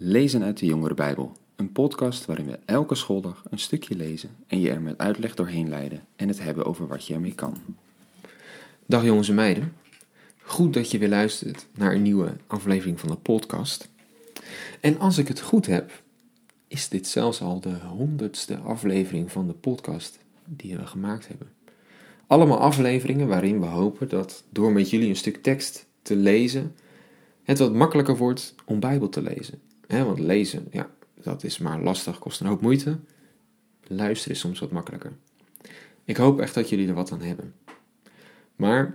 Lezen uit de Jongere Bijbel, een podcast waarin we elke schooldag een stukje lezen en je er met uitleg doorheen leiden en het hebben over wat je ermee kan. Dag jongens en meiden, goed dat je weer luistert naar een nieuwe aflevering van de podcast. En als ik het goed heb, is dit zelfs al de honderdste aflevering van de podcast die we gemaakt hebben. Allemaal afleveringen waarin we hopen dat door met jullie een stuk tekst te lezen, het wat makkelijker wordt om Bijbel te lezen. Want lezen, ja, dat is maar lastig, kost een hoop moeite. Luisteren is soms wat makkelijker. Ik hoop echt dat jullie er wat aan hebben. Maar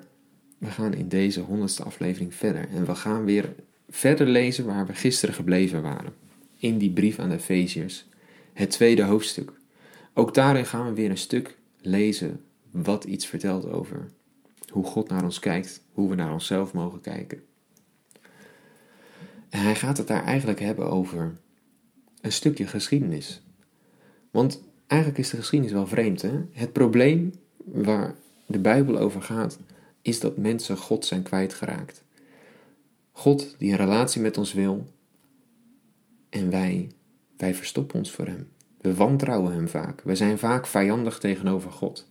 we gaan in deze honderdste aflevering verder. En we gaan weer verder lezen waar we gisteren gebleven waren. In die brief aan de Efeziërs, het tweede hoofdstuk. Ook daarin gaan we weer een stuk lezen wat iets vertelt over hoe God naar ons kijkt, hoe we naar onszelf mogen kijken. Hij gaat het daar eigenlijk hebben over een stukje geschiedenis. Want eigenlijk is de geschiedenis wel vreemd. Hè? Het probleem waar de Bijbel over gaat, is dat mensen God zijn kwijtgeraakt. God die een relatie met ons wil en wij, wij verstoppen ons voor Hem. We wantrouwen Hem vaak. We zijn vaak vijandig tegenover God.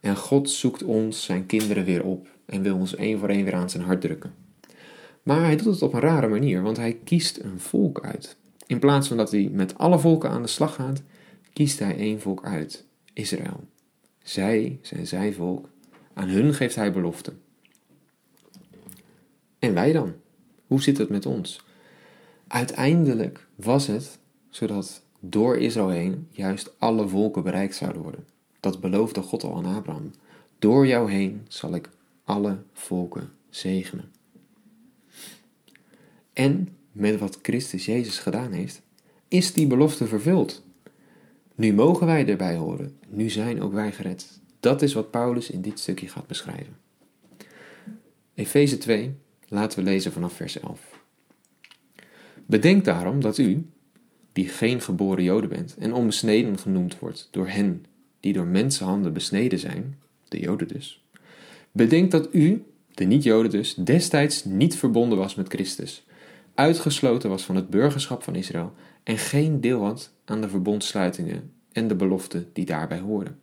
En God zoekt ons, zijn kinderen, weer op en wil ons één voor één weer aan zijn hart drukken. Maar hij doet het op een rare manier, want hij kiest een volk uit. In plaats van dat hij met alle volken aan de slag gaat, kiest hij één volk uit, Israël. Zij zijn zijn volk, aan hun geeft hij belofte. En wij dan? Hoe zit het met ons? Uiteindelijk was het zodat door Israël heen juist alle volken bereikt zouden worden. Dat beloofde God al aan Abraham. Door jou heen zal ik alle volken zegenen. En met wat Christus Jezus gedaan heeft, is die belofte vervuld. Nu mogen wij erbij horen, nu zijn ook wij gered. Dat is wat Paulus in dit stukje gaat beschrijven. Efeze 2, laten we lezen vanaf vers 11. Bedenk daarom dat u, die geen geboren Joden bent en onbesneden genoemd wordt door hen die door mensenhanden besneden zijn, de Joden dus, bedenk dat u, de niet-Joden dus, destijds niet verbonden was met Christus, uitgesloten was van het burgerschap van Israël en geen deel had aan de verbondsluitingen en de beloften die daarbij hoorden.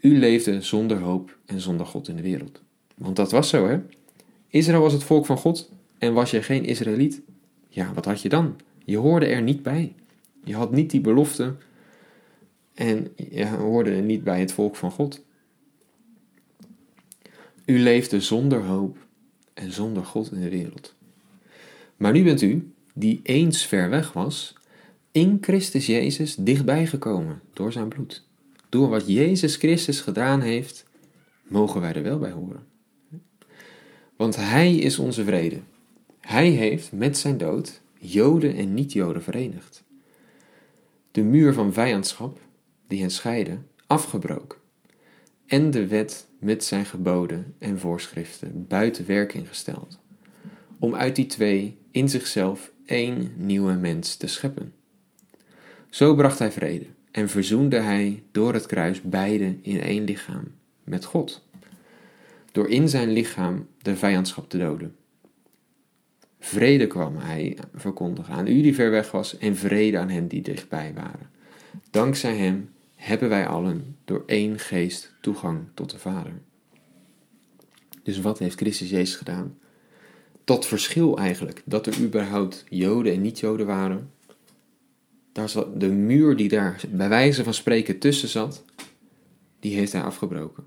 U leefde zonder hoop en zonder God in de wereld. Want dat was zo, hè? Israël was het volk van God en was je geen Israëliet? Ja, wat had je dan? Je hoorde er niet bij. Je had niet die belofte en je hoorde er niet bij het volk van God. U leefde zonder hoop en zonder God in de wereld. Maar nu bent u, die eens ver weg was, in Christus Jezus dichtbij gekomen door zijn bloed. Door wat Jezus Christus gedaan heeft, mogen wij er wel bij horen. Want Hij is onze vrede. Hij heeft met zijn dood Joden en niet-Joden verenigd. De muur van vijandschap, die hen scheidde, afgebroken. En de wet met zijn geboden en voorschriften buiten werking gesteld. Om uit die twee in zichzelf één nieuwe mens te scheppen. Zo bracht hij vrede en verzoende hij door het kruis beide in één lichaam met God, door in zijn lichaam de vijandschap te doden. Vrede kwam hij verkondigen aan u die ver weg was en vrede aan hen die dichtbij waren. Dankzij hem hebben wij allen door één geest toegang tot de Vader. Dus wat heeft Christus Jezus gedaan? Dat verschil eigenlijk, dat er überhaupt Joden en niet-Joden waren, daar de muur die daar bij wijze van spreken tussen zat, die heeft hij afgebroken.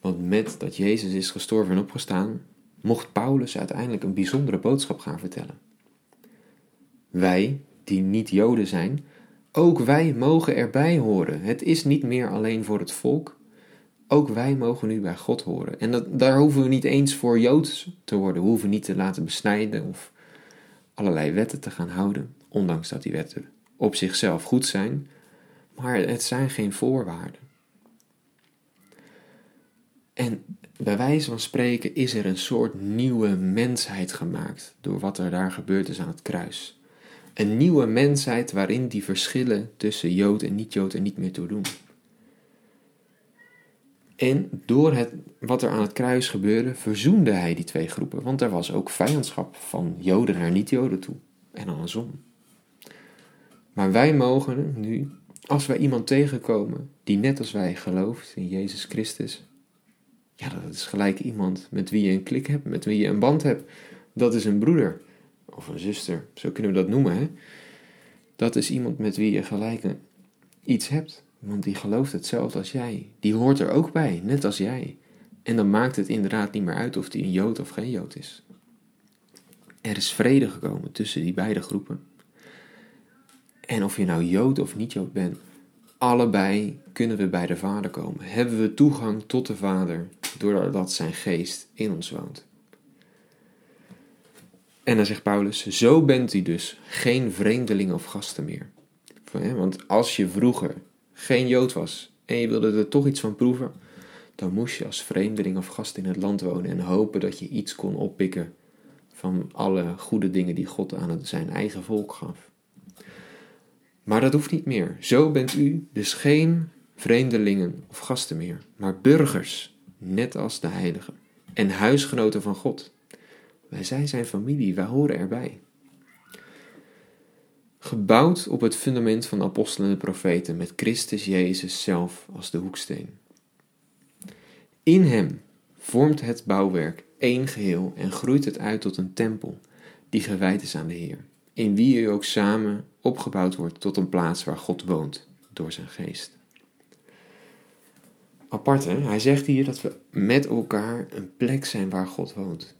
Want met dat Jezus is gestorven en opgestaan, mocht Paulus uiteindelijk een bijzondere boodschap gaan vertellen. Wij, die niet Joden zijn, ook wij mogen erbij horen. Het is niet meer alleen voor het volk. Ook wij mogen nu bij God horen. En dat, daar hoeven we niet eens voor Joods te worden. We hoeven niet te laten besnijden of allerlei wetten te gaan houden. Ondanks dat die wetten op zichzelf goed zijn. Maar het zijn geen voorwaarden. En bij wijze van spreken is er een soort nieuwe mensheid gemaakt door wat er daar gebeurd is aan het kruis. Een nieuwe mensheid waarin die verschillen tussen Jood en niet-Jood er niet meer toe doen. En door het, wat er aan het kruis gebeurde, verzoende hij die twee groepen. Want er was ook vijandschap van Joden naar niet-Joden toe. en andersom. Maar wij mogen nu, als wij iemand tegenkomen die net als wij gelooft in Jezus Christus, ja, dat is gelijk iemand met wie je een klik hebt, met wie je een band hebt. Dat is een broeder of een zuster, zo kunnen we dat noemen. Hè? Dat is iemand met wie je gelijk iets hebt, want die gelooft hetzelfde als jij. Die hoort er ook bij, net als jij. En dan maakt het inderdaad niet meer uit of die een Jood of geen Jood is. Er is vrede gekomen tussen die beide groepen. En of je nou Jood of niet Jood bent, allebei kunnen we bij de Vader komen. Hebben we toegang tot de Vader doordat zijn geest in ons woont. En dan zegt Paulus: Zo bent u dus geen vreemdeling of gasten meer. Want als je vroeger geen Jood was en je wilde er toch iets van proeven, dan moest je als vreemdeling of gast in het land wonen en hopen dat je iets kon oppikken van alle goede dingen die God aan zijn eigen volk gaf. Maar dat hoeft niet meer. Zo bent u dus geen vreemdelingen of gasten meer, maar burgers, net als de heiligen, en huisgenoten van God. Wij zijn zijn familie, wij horen erbij. Gebouwd op het fundament van apostelen en de profeten, met Christus Jezus zelf als de hoeksteen. In hem vormt het bouwwerk één geheel en groeit het uit tot een tempel die gewijd is aan de Heer, in wie u ook samen opgebouwd wordt tot een plaats waar God woont door zijn geest. Apart hè, hij zegt hier dat we met elkaar een plek zijn waar God woont.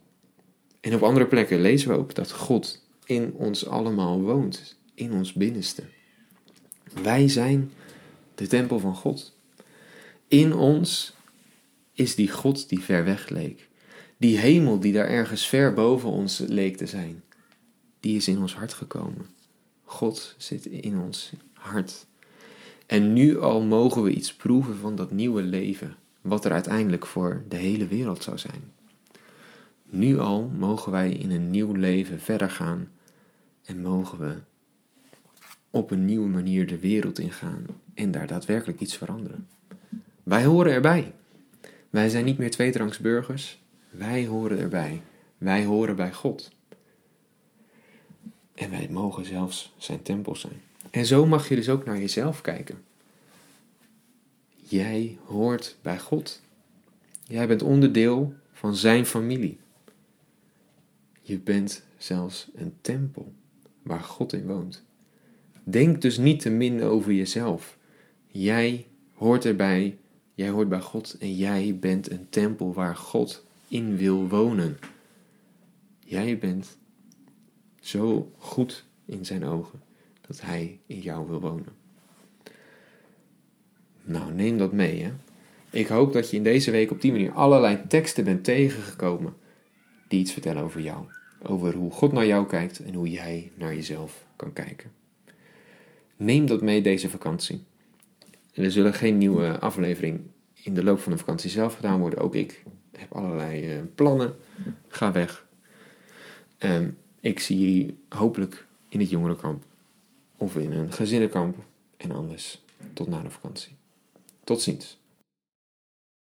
En op andere plekken lezen we ook dat God in ons allemaal woont, in ons binnenste. Wij zijn de tempel van God. In ons is die God die ver weg leek. Die hemel die daar ergens ver boven ons leek te zijn. Die is in ons hart gekomen. God zit in ons hart. En nu al mogen we iets proeven van dat nieuwe leven, wat er uiteindelijk voor de hele wereld zou zijn. Nu al mogen wij in een nieuw leven verder gaan en mogen we op een nieuwe manier de wereld ingaan en daar daadwerkelijk iets veranderen. Wij horen erbij. Wij zijn niet meer tweedrangs burgers. Wij horen erbij. Wij horen bij God. En wij mogen zelfs zijn tempel zijn. En zo mag je dus ook naar jezelf kijken. Jij hoort bij God. Jij bent onderdeel van zijn familie. Je bent zelfs een tempel waar God in woont. Denk dus niet te min over jezelf. Jij hoort erbij, jij hoort bij God en jij bent een tempel waar God in wil wonen. Jij bent zo goed in zijn ogen dat hij in jou wil wonen. Nou, neem dat mee. Hè? Ik hoop dat je in deze week op die manier allerlei teksten bent tegengekomen die iets vertellen over jou. Over hoe God naar jou kijkt en hoe jij naar jezelf kan kijken. Neem dat mee deze vakantie. er zullen geen nieuwe aflevering in de loop van de vakantie zelf gedaan worden. Ook ik heb allerlei uh, plannen. Ga weg. Um, ik zie jullie hopelijk in het jongerenkamp of in een gezinnenkamp. En anders tot na de vakantie. Tot ziens.